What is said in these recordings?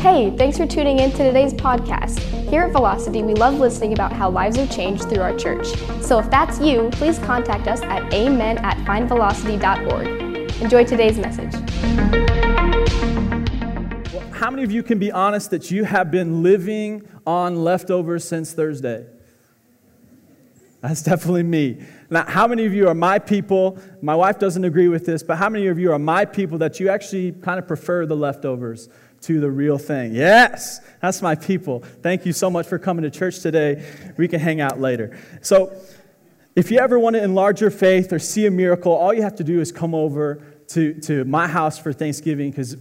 Hey, thanks for tuning in to today's podcast. Here at Velocity, we love listening about how lives are changed through our church. So if that's you, please contact us at amen at findvelocity.org. Enjoy today's message. How many of you can be honest that you have been living on leftovers since Thursday? That's definitely me. Now, how many of you are my people? My wife doesn't agree with this, but how many of you are my people that you actually kind of prefer the leftovers to the real thing? Yes, that's my people. Thank you so much for coming to church today. We can hang out later. So, if you ever want to enlarge your faith or see a miracle, all you have to do is come over to, to my house for Thanksgiving because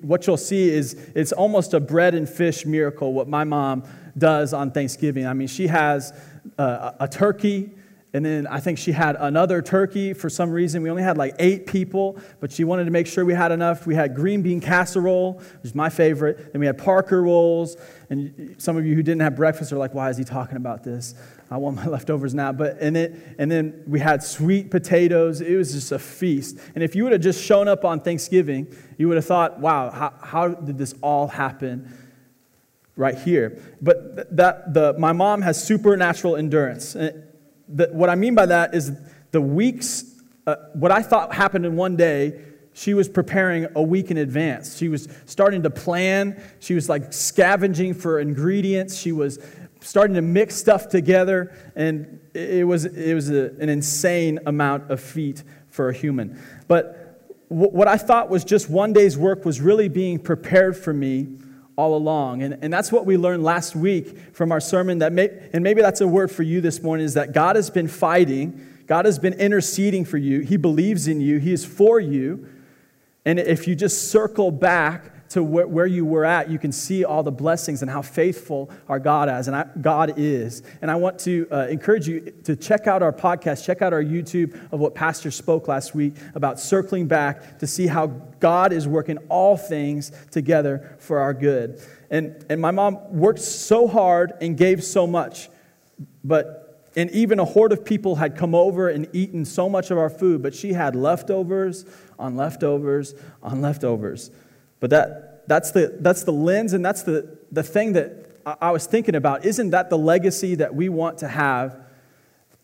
what you'll see is it's almost a bread and fish miracle what my mom does on Thanksgiving. I mean, she has uh, a turkey. And then I think she had another turkey for some reason. We only had like eight people, but she wanted to make sure we had enough. We had green bean casserole, which is my favorite. Then we had Parker rolls. And some of you who didn't have breakfast are like, why is he talking about this? I want my leftovers now. But and then, and then we had sweet potatoes. It was just a feast. And if you would have just shown up on Thanksgiving, you would have thought, wow, how, how did this all happen? right here. But that the my mom has supernatural endurance. The, what I mean by that is the weeks. Uh, what I thought happened in one day, she was preparing a week in advance. She was starting to plan. She was like scavenging for ingredients. She was starting to mix stuff together, and it was it was a, an insane amount of feet for a human. But w- what I thought was just one day's work was really being prepared for me all along. And, and that's what we learned last week from our sermon. That may, and maybe that's a word for you this morning is that God has been fighting, God has been interceding for you. He believes in you, He is for you. And if you just circle back to where, where you were at, you can see all the blessings and how faithful our God is and I, God is. And I want to uh, encourage you to check out our podcast, check out our YouTube of what Pastor spoke last week about circling back to see how God is working all things together for our good. And, and my mom worked so hard and gave so much, but and even a horde of people had come over and eaten so much of our food, but she had leftovers on leftovers on leftovers. But that, that's, the, that's the lens and that's the, the thing that I was thinking about. Isn't that the legacy that we want to have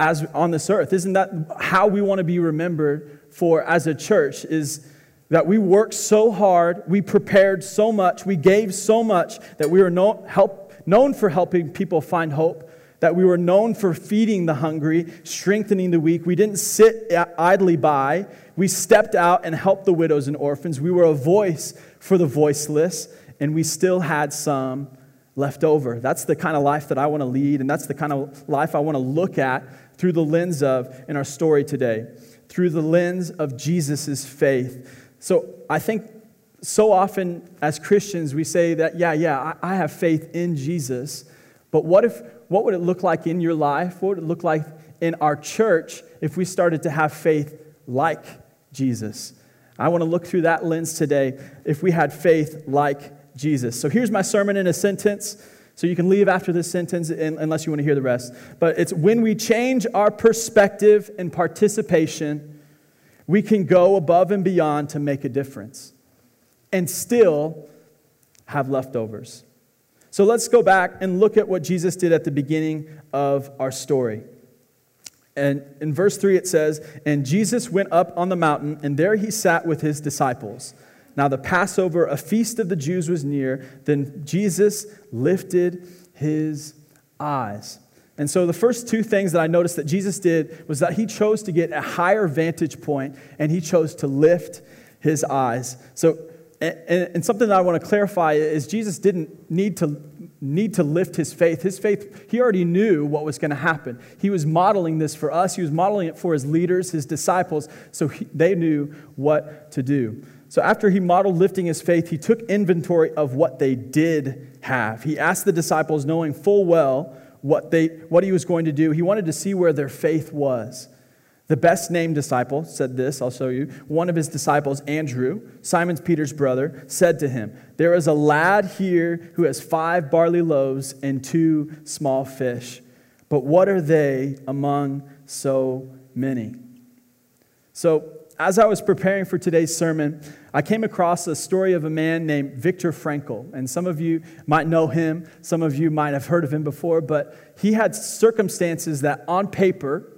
as on this earth? Isn't that how we want to be remembered for as a church? Is that we worked so hard, we prepared so much, we gave so much that we were no, help, known for helping people find hope, that we were known for feeding the hungry, strengthening the weak. We didn't sit idly by. We stepped out and helped the widows and orphans. We were a voice for the voiceless, and we still had some left over. That's the kind of life that I want to lead, and that's the kind of life I want to look at through the lens of in our story today, through the lens of Jesus' faith. So I think so often as Christians, we say that, yeah, yeah, I, have faith in Jesus, but what if what would it look like in your life? What would it look like in our church if we started to have faith like Jesus? I want to look through that lens today if we had faith like Jesus. So here's my sermon in a sentence. So you can leave after this sentence unless you want to hear the rest. But it's when we change our perspective and participation, we can go above and beyond to make a difference and still have leftovers. So let's go back and look at what Jesus did at the beginning of our story. And in verse 3, it says, And Jesus went up on the mountain, and there he sat with his disciples. Now, the Passover, a feast of the Jews, was near. Then Jesus lifted his eyes. And so, the first two things that I noticed that Jesus did was that he chose to get a higher vantage point and he chose to lift his eyes. So, and, something that I want to clarify is Jesus didn't need to need to lift his faith. His faith, he already knew what was going to happen. He was modeling this for us. He was modeling it for his leaders, his disciples, so he, they knew what to do. So after he modeled lifting his faith, he took inventory of what they did have. He asked the disciples, knowing full well what, they, what he was going to do, he wanted to see where their faith was. The best named disciple said this, I'll show you. One of his disciples, Andrew, Simon's Peter's brother, said to him, There is a lad here who has five barley loaves and two small fish. But what are they among so many? So, as I was preparing for today's sermon, I came across a story of a man named Viktor Frankl. And some of you might know him, some of you might have heard of him before, but he had circumstances that on paper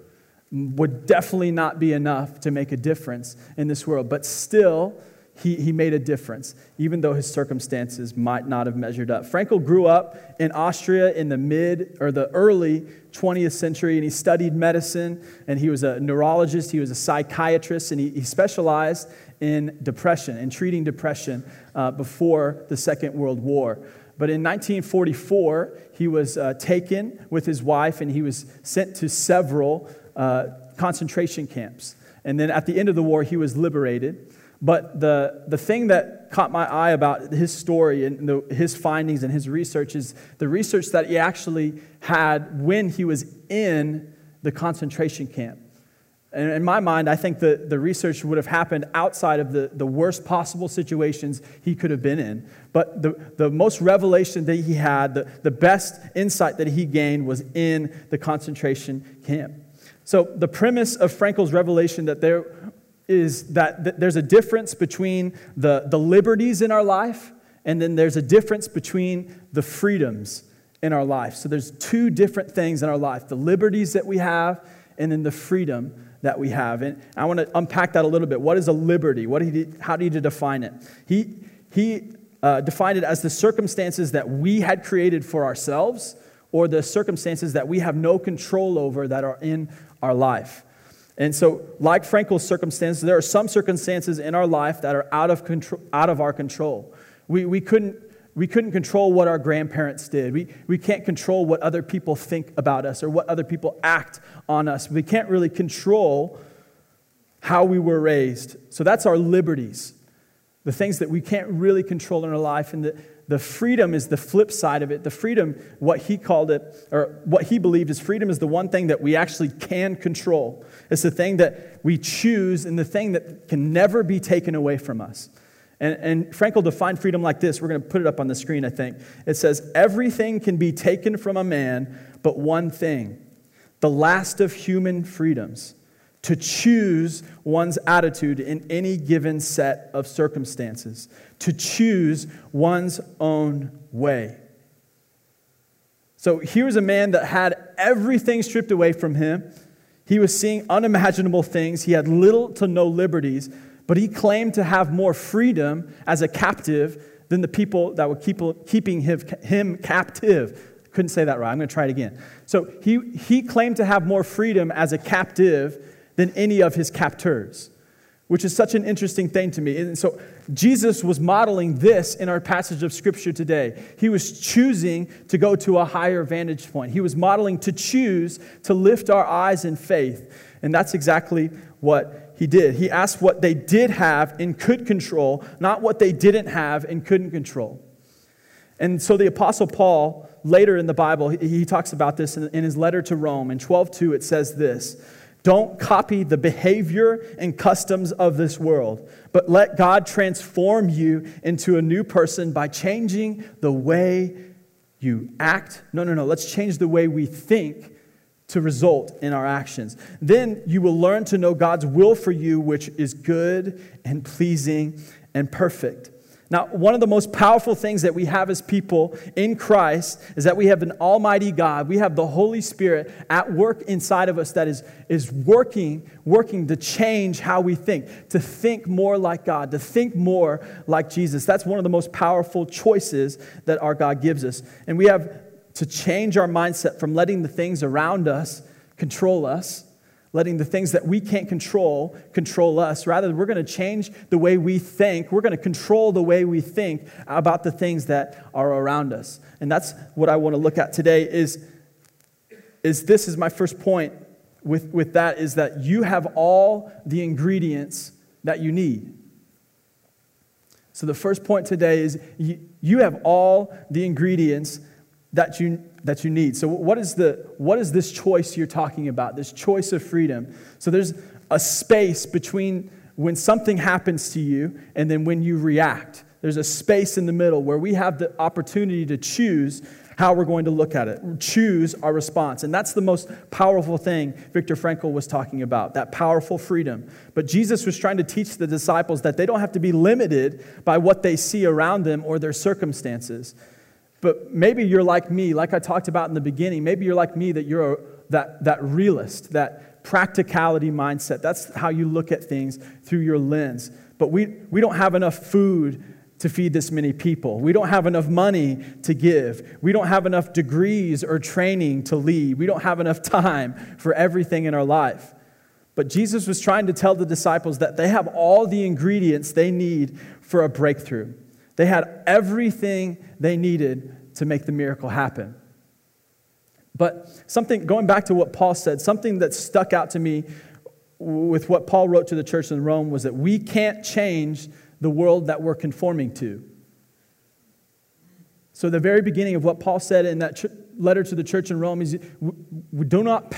would definitely not be enough to make a difference in this world. But still, he, he made a difference, even though his circumstances might not have measured up. Frankl grew up in Austria in the mid or the early 20th century, and he studied medicine, and he was a neurologist, he was a psychiatrist, and he, he specialized in depression and treating depression uh, before the Second World War. But in 1944, he was uh, taken with his wife, and he was sent to several uh, concentration camps. And then at the end of the war, he was liberated. But the, the thing that caught my eye about his story and the, his findings and his research is the research that he actually had when he was in the concentration camp. And in my mind, I think the, the research would have happened outside of the, the worst possible situations he could have been in. But the, the most revelation that he had, the, the best insight that he gained was in the concentration camp. So, the premise of Frankl's revelation that there is that there's a difference between the, the liberties in our life and then there's a difference between the freedoms in our life. So there's two different things in our life the liberties that we have and then the freedom that we have. And I want to unpack that a little bit. What is a liberty? What he, how do you define it? He, he uh, defined it as the circumstances that we had created for ourselves or the circumstances that we have no control over that are in our life. And so, like Frankl's circumstances, there are some circumstances in our life that are out of, control, out of our control. We, we, couldn't, we couldn't control what our grandparents did. We, we can't control what other people think about us or what other people act on us. We can't really control how we were raised. So, that's our liberties, the things that we can't really control in our life. And the, the freedom is the flip side of it. The freedom, what he called it, or what he believed is freedom is the one thing that we actually can control. It's the thing that we choose and the thing that can never be taken away from us. And, and Frankl defined freedom like this. We're going to put it up on the screen, I think. It says, Everything can be taken from a man, but one thing the last of human freedoms to choose one's attitude in any given set of circumstances, to choose one's own way. So here's a man that had everything stripped away from him. He was seeing unimaginable things. He had little to no liberties, but he claimed to have more freedom as a captive than the people that were keep, keeping him captive. Couldn't say that right. I'm going to try it again. So he, he claimed to have more freedom as a captive than any of his captors, which is such an interesting thing to me. And so Jesus was modeling this in our passage of scripture today. He was choosing to go to a higher vantage point. He was modeling to choose to lift our eyes in faith. And that's exactly what he did. He asked what they did have and could control, not what they didn't have and couldn't control. And so the Apostle Paul, later in the Bible, he, talks about this in, his letter to Rome. In 12:2, it says this don't copy the behavior and customs of this world, but let God transform you into a new person by changing the way you act. No, no, no. Let's change the way we think to result in our actions. Then you will learn to know God's will for you, which is good and pleasing and perfect. Now, one of the most powerful things that we have as people in Christ is that we have an almighty God. We have the Holy Spirit at work inside of us that is, is working, working to change how we think, to think more like God, to think more like Jesus. That's one of the most powerful choices that our God gives us. And we have to change our mindset from letting the things around us control us letting the things that we can't control control us. Rather, we're going to change the way we think. We're going to control the way we think about the things that are around us. And that's what I want to look at today is, is this is my first point with, with that is that you have all the ingredients that you need. So the first point today is you, you have all the ingredients that you that you need. So, what is, the, what is this choice you're talking about? This choice of freedom. So, there's a space between when something happens to you and then when you react. There's a space in the middle where we have the opportunity to choose how we're going to look at it, choose our response. And that's the most powerful thing Viktor Frankl was talking about, that powerful freedom. But Jesus was trying to teach the disciples that they don't have to be limited by what they see around them or their circumstances. But maybe you're like me, like I talked about in the beginning. Maybe you're like me that you're a, that, that realist, that practicality mindset. That's how you look at things through your lens. But we, we don't have enough food to feed this many people. We don't have enough money to give. We don't have enough degrees or training to lead. We don't have enough time for everything in our life. But Jesus was trying to tell the disciples that they have all the ingredients they need for a breakthrough. They had everything they needed to make the miracle happen. But something, going back to what Paul said, something that stuck out to me with what Paul wrote to the church in Rome was that we can't change the world that we're conforming to. So, the very beginning of what Paul said in that letter to the church in Rome is we do not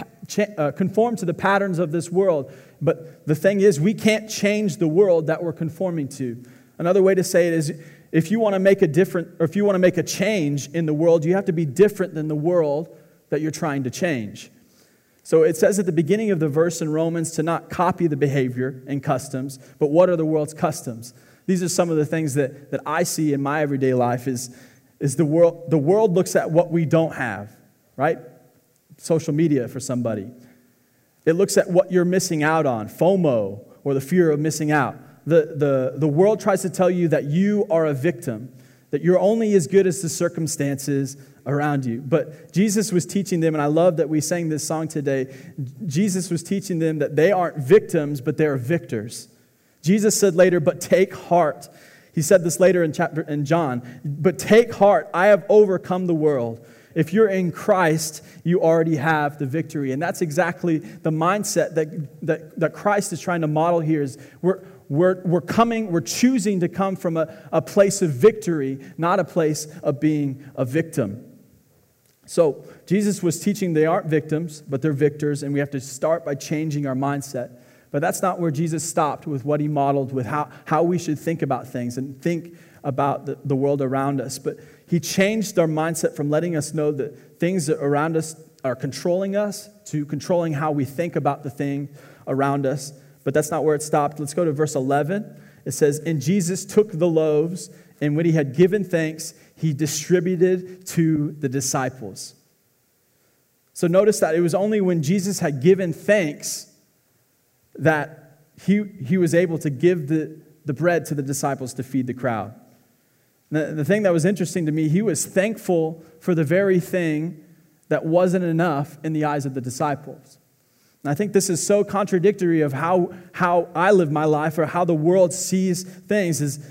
uh, conform to the patterns of this world. But the thing is, we can't change the world that we're conforming to. Another way to say it is if you want to make a different, or if you want to make a change in the world, you have to be different than the world that you're trying to change. So it says at the beginning of the verse in Romans to not copy the behavior and customs, but what are the world's customs? These are some of the things that, that I see in my everyday life is, is the world, the world looks at what we don't have, right? Social media for somebody. It looks at what you're missing out on, FOMO, or the fear of missing out. The, the, the world tries to tell you that you are a victim, that you're only as good as the circumstances around you. But Jesus was teaching them, and I love that we sang this song today. Jesus was teaching them that they aren't victims, but they're victors. Jesus said later, but take heart. He said this later in chapter in John, but take heart, I have overcome the world. If you're in Christ, you already have the victory. And that's exactly the mindset that, that, that Christ is trying to model here is we're, we're, we're coming, we're choosing to come from a, a place of victory, not a place of being a victim. So Jesus was teaching they aren't victims, but they're victors, and we have to start by changing our mindset. But that's not where Jesus stopped with what he modeled, with how, how we should think about things and think about the, the world around us. But he changed our mindset from letting us know that things around us are controlling us to controlling how we think about the thing around us. But that's not where it stopped. Let's go to verse 11. It says, And Jesus took the loaves, and when he had given thanks, he distributed to the disciples. So notice that it was only when Jesus had given thanks that he, he was able to give the, the bread to the disciples to feed the crowd. The, the thing that was interesting to me, he was thankful for the very thing that wasn't enough in the eyes of the disciples. And I think this is so contradictory of how, how I live my life or how the world sees things is,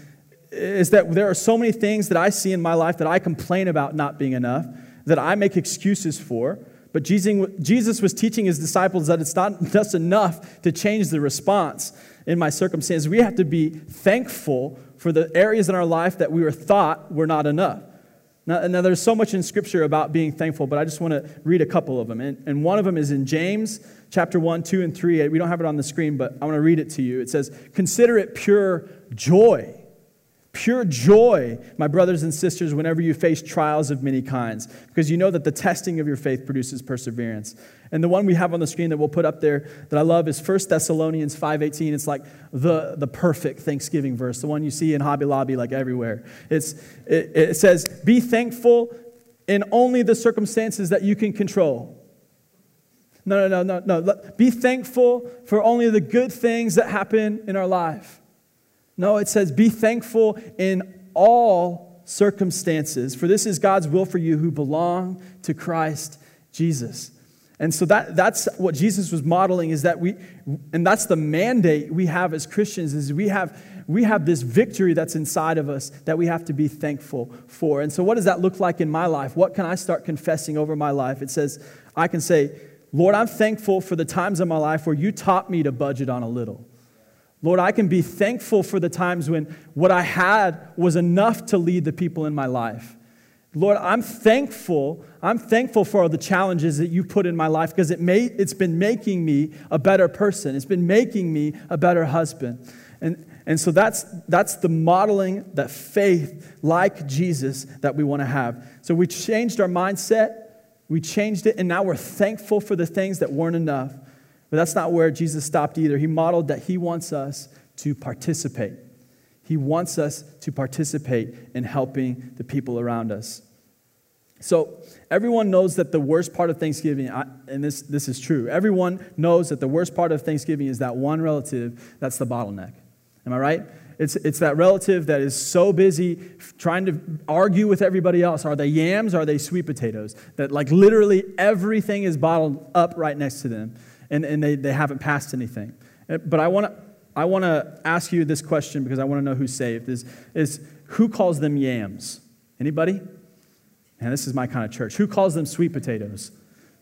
is that there are so many things that I see in my life that I complain about not being enough, that I make excuses for, but Jesus was teaching his disciples that it's not just enough to change the response in my circumstances. We have to be thankful for the areas in our life that we were thought were not enough. Now, now there's so much in Scripture about being thankful, but I just want to read a couple of them. And, and one of them is in James chapter 1, 2, and 3. We don't have it on the screen, but I want to read it to you. It says, Consider it pure joy Pure joy, my brothers and sisters, whenever you face trials of many kinds, because you know that the testing of your faith produces perseverance. And the one we have on the screen that we'll put up there that I love is 1 Thessalonians 5.18. It's like the, the perfect Thanksgiving verse, the one you see in Hobby Lobby like everywhere. It's, it, it says, be thankful in only the circumstances that you can control. No, no, no, no, no. Be thankful for only the good things that happen in our life. No, it says, be thankful in all circumstances, for this is God's will for you who belong to Christ Jesus. And so that, that's what Jesus was modeling is that we, and that's the mandate we have as Christians, is we have, we have this victory that's inside of us that we have to be thankful for. And so what does that look like in my life? What can I start confessing over my life? It says, I can say, Lord, I'm thankful for the times in my life where you taught me to budget on a little. Lord, I can be thankful for the times when what I had was enough to lead the people in my life. Lord, I'm thankful. I'm thankful for all the challenges that you put in my life because it made, it's been making me a better person. It's been making me a better husband. And, And so that's, that's the modeling, that faith like Jesus that we want to have. So we changed our mindset, we changed it, and now we're thankful for the things that weren't enough. But that's not where Jesus stopped either. He modeled that he wants us to participate. He wants us to participate in helping the people around us. So, everyone knows that the worst part of Thanksgiving, and this, this is true, everyone knows that the worst part of Thanksgiving is that one relative that's the bottleneck. Am I right? It's, it's that relative that is so busy trying to argue with everybody else. Are they yams? Are they sweet potatoes? That, like, literally everything is bottled up right next to them, and, and they, they haven't passed anything. Uh, but I want to I want to ask you this question because I want to know who's saved. Is, is who calls them yams? Anybody? And this is my kind of church. Who calls them sweet potatoes?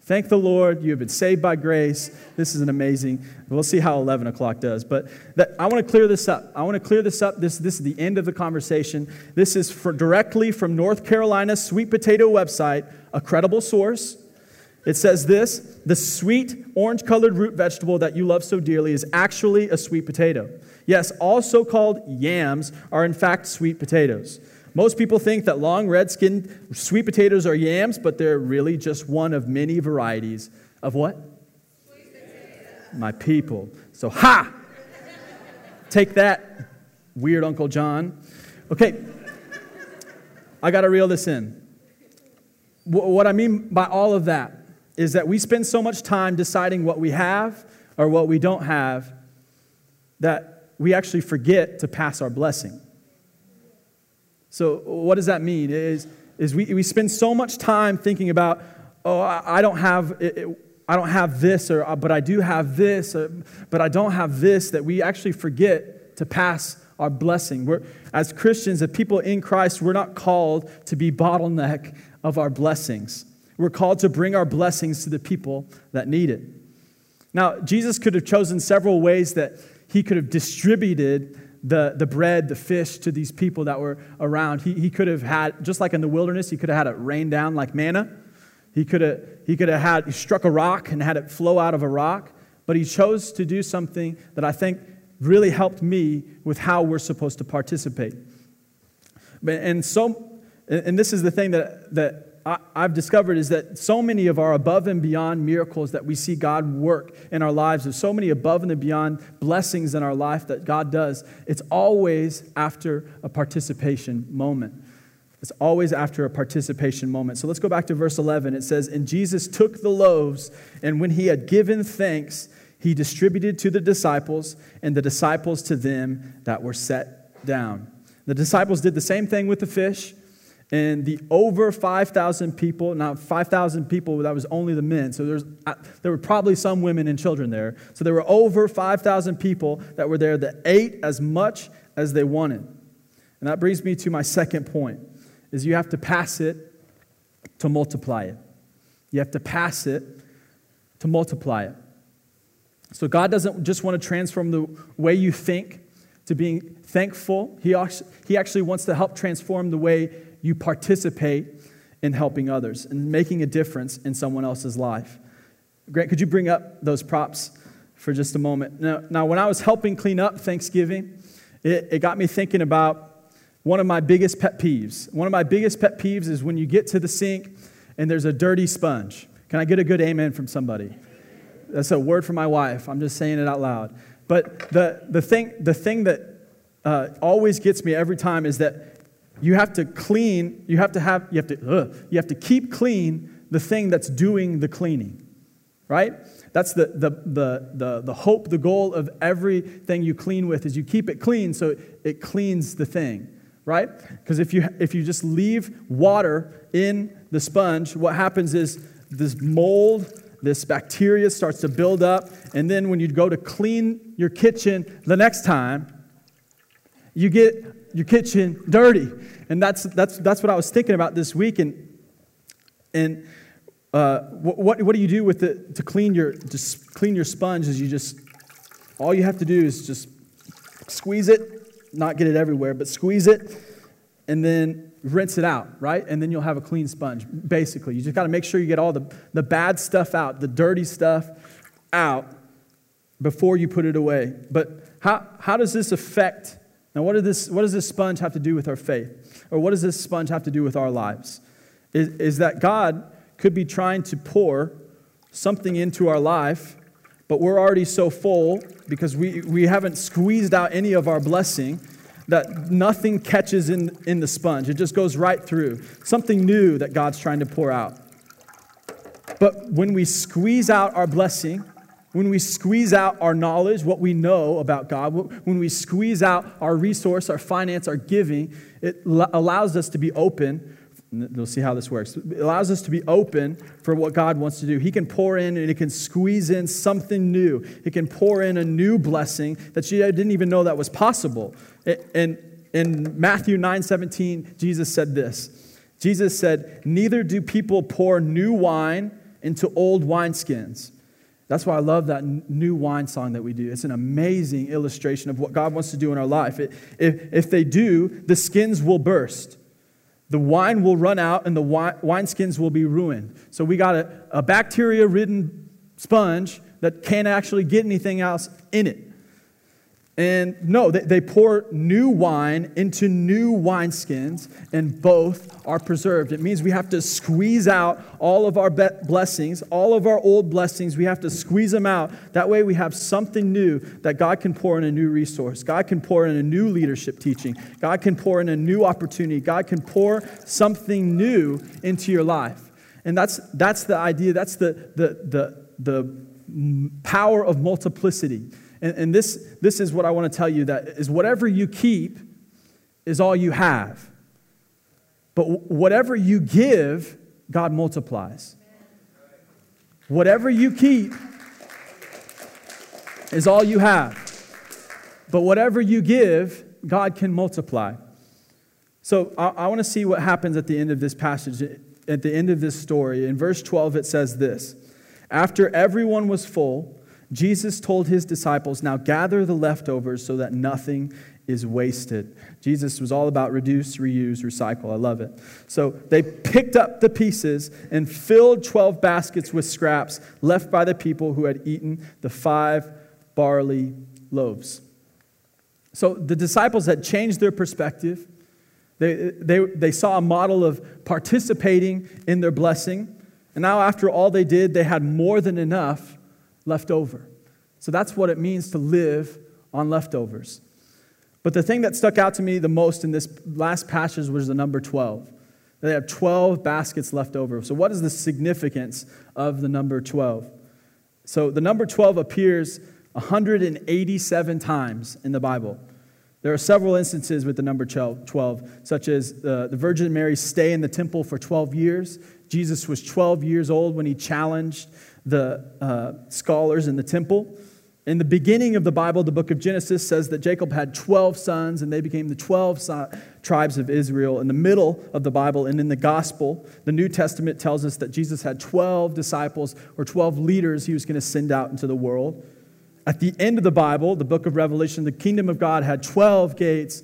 Thank the Lord, you have been saved by grace. This is an amazing. We'll see how 11 o'clock does. But that, I want to clear this up. I want to clear this up. This, this is the end of the conversation. This is for, directly from North Carolina's sweet potato website, a credible source. It says this the sweet orange colored root vegetable that you love so dearly is actually a sweet potato. Yes, all so called yams are in fact sweet potatoes. Most people think that long red skinned sweet potatoes are yams, but they're really just one of many varieties of what? My people. So, ha! Take that, weird Uncle John. Okay, I got to reel this in. What I mean by all of that is that we spend so much time deciding what we have or what we don't have that we actually forget to pass our blessing. So, what does that mean? Is, is we, we spend so much time thinking about, oh, I, I don't have. It, I don't have this, or, uh, but I do have this, or, but I don't have this, that we actually forget to pass our blessing. We're, as Christians, as people in Christ, we're not called to be bottleneck of our blessings. We're called to bring our blessings to the people that need it. Now, Jesus could have chosen several ways that he could have distributed the, the bread, the fish to these people that were around. He, he could have had, just like in the wilderness, he could have had it rain down like manna. He could have, he could have had, he struck a rock and had it flow out of a rock. But he chose to do something that I think really helped me with how we're supposed to participate. And so, and this is the thing that, that I, have discovered is that so many of our above and beyond miracles that we see God work in our lives, there's so many above and beyond blessings in our life that God does, it's always after a participation moment. It's always after a participation moment. So let's go back to verse 11. It says, And Jesus took the loaves, and when he had given thanks, he distributed to the disciples, and the disciples to them that were set down. The disciples did the same thing with the fish. And the over 5,000 people, not 5,000 people, that was only the men. So there's, there were probably some women and children there. So there were over 5,000 people that were there that ate as much as they wanted. And that brings me to my second point, is you have to pass it to multiply it. You have to pass it to multiply it. So God doesn't just want to transform the way you think to being thankful. He actually wants to help transform the way you participate in helping others and making a difference in someone else's life. Grant, could you bring up those props for just a moment? Now, now when I was helping clean up Thanksgiving, it, it got me thinking about one of my biggest pet peeves. One of my biggest pet peeves is when you get to the sink and there's a dirty sponge. Can I get a good amen from somebody? That's a word from my wife. I'm just saying it out loud. But the, the, thing, the thing that uh, always gets me every time is that you have to clean, you have to have, you have to, ugh, you have to keep clean the thing that's doing the cleaning, right? That's the, the, the, the, the hope, the goal of everything you clean with is you keep it clean so it cleans the thing, right? Because if you, if you just leave water in the sponge, what happens is this mold, this bacteria starts to build up, and then when you go to clean your kitchen the next time, you get your kitchen dirty. And that's, that's, that's what I was thinking about this week. And, and uh, what, what do you do with it to clean your, just clean your sponge is you just, all you have to do is just squeeze it, not get it everywhere, but squeeze it and then rinse it out, right? And then you'll have a clean sponge, basically. You just got to make sure you get all the, the bad stuff out, the dirty stuff out before you put it away. But how, how does this affect? Now, what, this, what does this sponge have to do with our faith? Or what does this sponge have to do with our lives? Is, is that God could be trying to pour something into our life, but we're already so full because we, we haven't squeezed out any of our blessing that nothing catches in, in the sponge. It just goes right through. Something new that God's trying to pour out. But when we squeeze out our blessing, when we squeeze out our knowledge, what we know about God, when we squeeze out our resource, our finance, our giving, it allows us to be open. You'll see how this works. It allows us to be open for what God wants to do. He can pour in and He can squeeze in something new. He can pour in a new blessing that you didn't even know that was possible. And in Matthew 9 17, Jesus said this Jesus said, Neither do people pour new wine into old wineskins. That's why I love that new wine song that we do. It's an amazing illustration of what God wants to do in our life. It, if, if they do, the skins will burst. The wine will run out and the wine, wineskins will be ruined. So we got a, a bacteria ridden sponge that can't actually get anything else in it. And no, they, they pour new wine into new wineskins, and both are preserved. It means we have to squeeze out all of our blessings, all of our old blessings. We have to squeeze them out. That way, we have something new that God can pour in a new resource. God can pour in a new leadership teaching. God can pour in a new opportunity. God can pour something new into your life. And that's, that's the idea, that's the, the, the, the power of multiplicity and, and this, this is what I want to tell you that is whatever you keep is all you have. But whatever you give, God multiplies. Whatever you keep is all you have. But whatever you give, God can multiply. So I, I want to see what happens at the end of this passage, at the end of this story. In verse 12, it says this After everyone was full, Jesus told his disciples, Now gather the leftovers so that nothing is wasted. Jesus was all about reduce, reuse, recycle. I love it. So they picked up the pieces and filled 12 baskets with scraps left by the people who had eaten the five barley loaves. So the disciples had changed their perspective. They, they, they saw a model of participating in their blessing. And now, after all they did, they had more than enough left over. So that's what it means to live on leftovers. But the thing that stuck out to me the most in this last passage was the number 12. They have 12 baskets left over. So, what is the significance of the number 12? So, the number 12 appears 187 times in the Bible. There are several instances with the number 12, such as uh, the Virgin Mary's stay in the temple for 12 years. Jesus was 12 years old when he challenged the uh, scholars in the temple. In the beginning of the Bible, the book of Genesis says that Jacob had 12 sons and they became the 12 so- tribes of Israel. In the middle of the Bible and in the gospel, the New Testament tells us that Jesus had 12 disciples or 12 leaders he was going to send out into the world. At the end of the Bible, the book of Revelation, the kingdom of God had 12 gates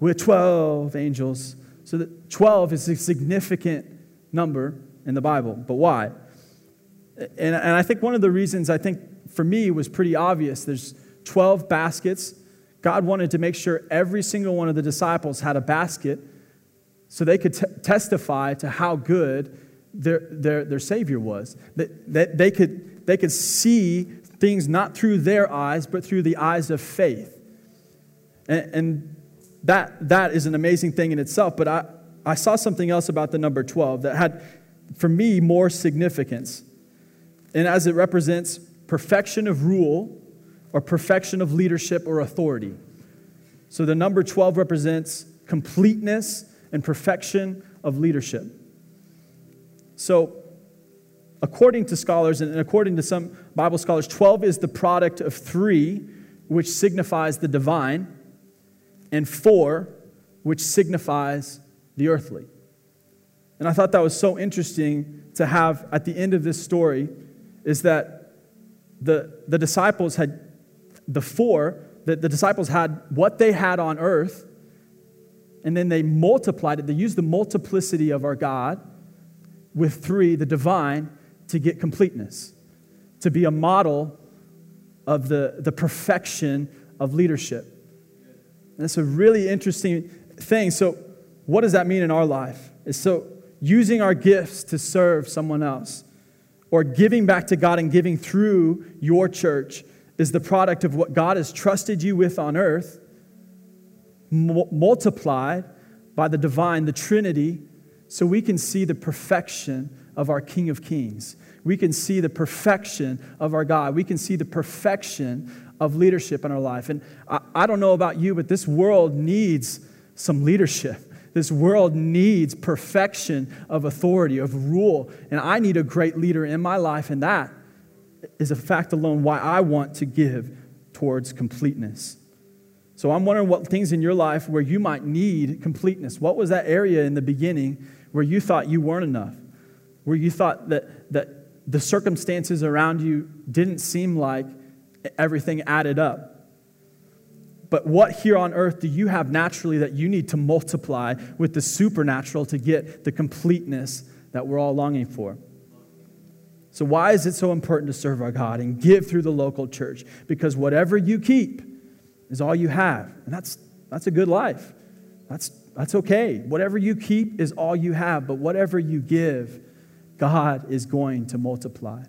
with 12 angels. So that 12 is a significant number in the Bible. But why? And, and I think one of the reasons I think for me was pretty obvious. There's 12 baskets. God wanted to make sure every single one of the disciples had a basket so they could t- testify to how good their, their, their Savior was. That, that they, could, they could see things not through their eyes, but through the eyes of faith. And, and that, that is an amazing thing in itself. But I, I saw something else about the number 12 that had, for me, more significance and as it represents perfection of rule or perfection of leadership or authority. So the number 12 represents completeness and perfection of leadership. So, according to scholars and according to some Bible scholars, 12 is the product of three, which signifies the divine, and four, which signifies the earthly. And I thought that was so interesting to have at the end of this story is that the, the disciples had, the four, the, the disciples had what they had on earth, and then they multiplied it. They used the multiplicity of our God with three, the divine, to get completeness, to be a model of the, the perfection of leadership. And that's a really interesting thing. So, what does that mean in our life? Is so using our gifts to serve someone else or giving back to God and giving through your church is the product of what God has trusted you with on earth, multiplied by the divine, the Trinity, so we can see the perfection of our King of Kings. We can see the perfection of our God. We can see the perfection of leadership in our life. And I, I don't know about you, but this world needs some leadership. This world needs perfection of authority, of rule. And I need a great leader in my life, and that is a fact alone why I want to give towards completeness. So I'm wondering what things in your life where you might need completeness. What was that area in the beginning where you thought you weren't enough? Where you thought that, that the circumstances around you didn't seem like everything added up? But what here on earth do you have naturally that you need to multiply with the supernatural to get the completeness that we're all longing for? So, why is it so important to serve our God and give through the local church? Because whatever you keep is all you have. And that's, that's a good life. That's, that's okay. Whatever you keep is all you have. But whatever you give, God is going to multiply.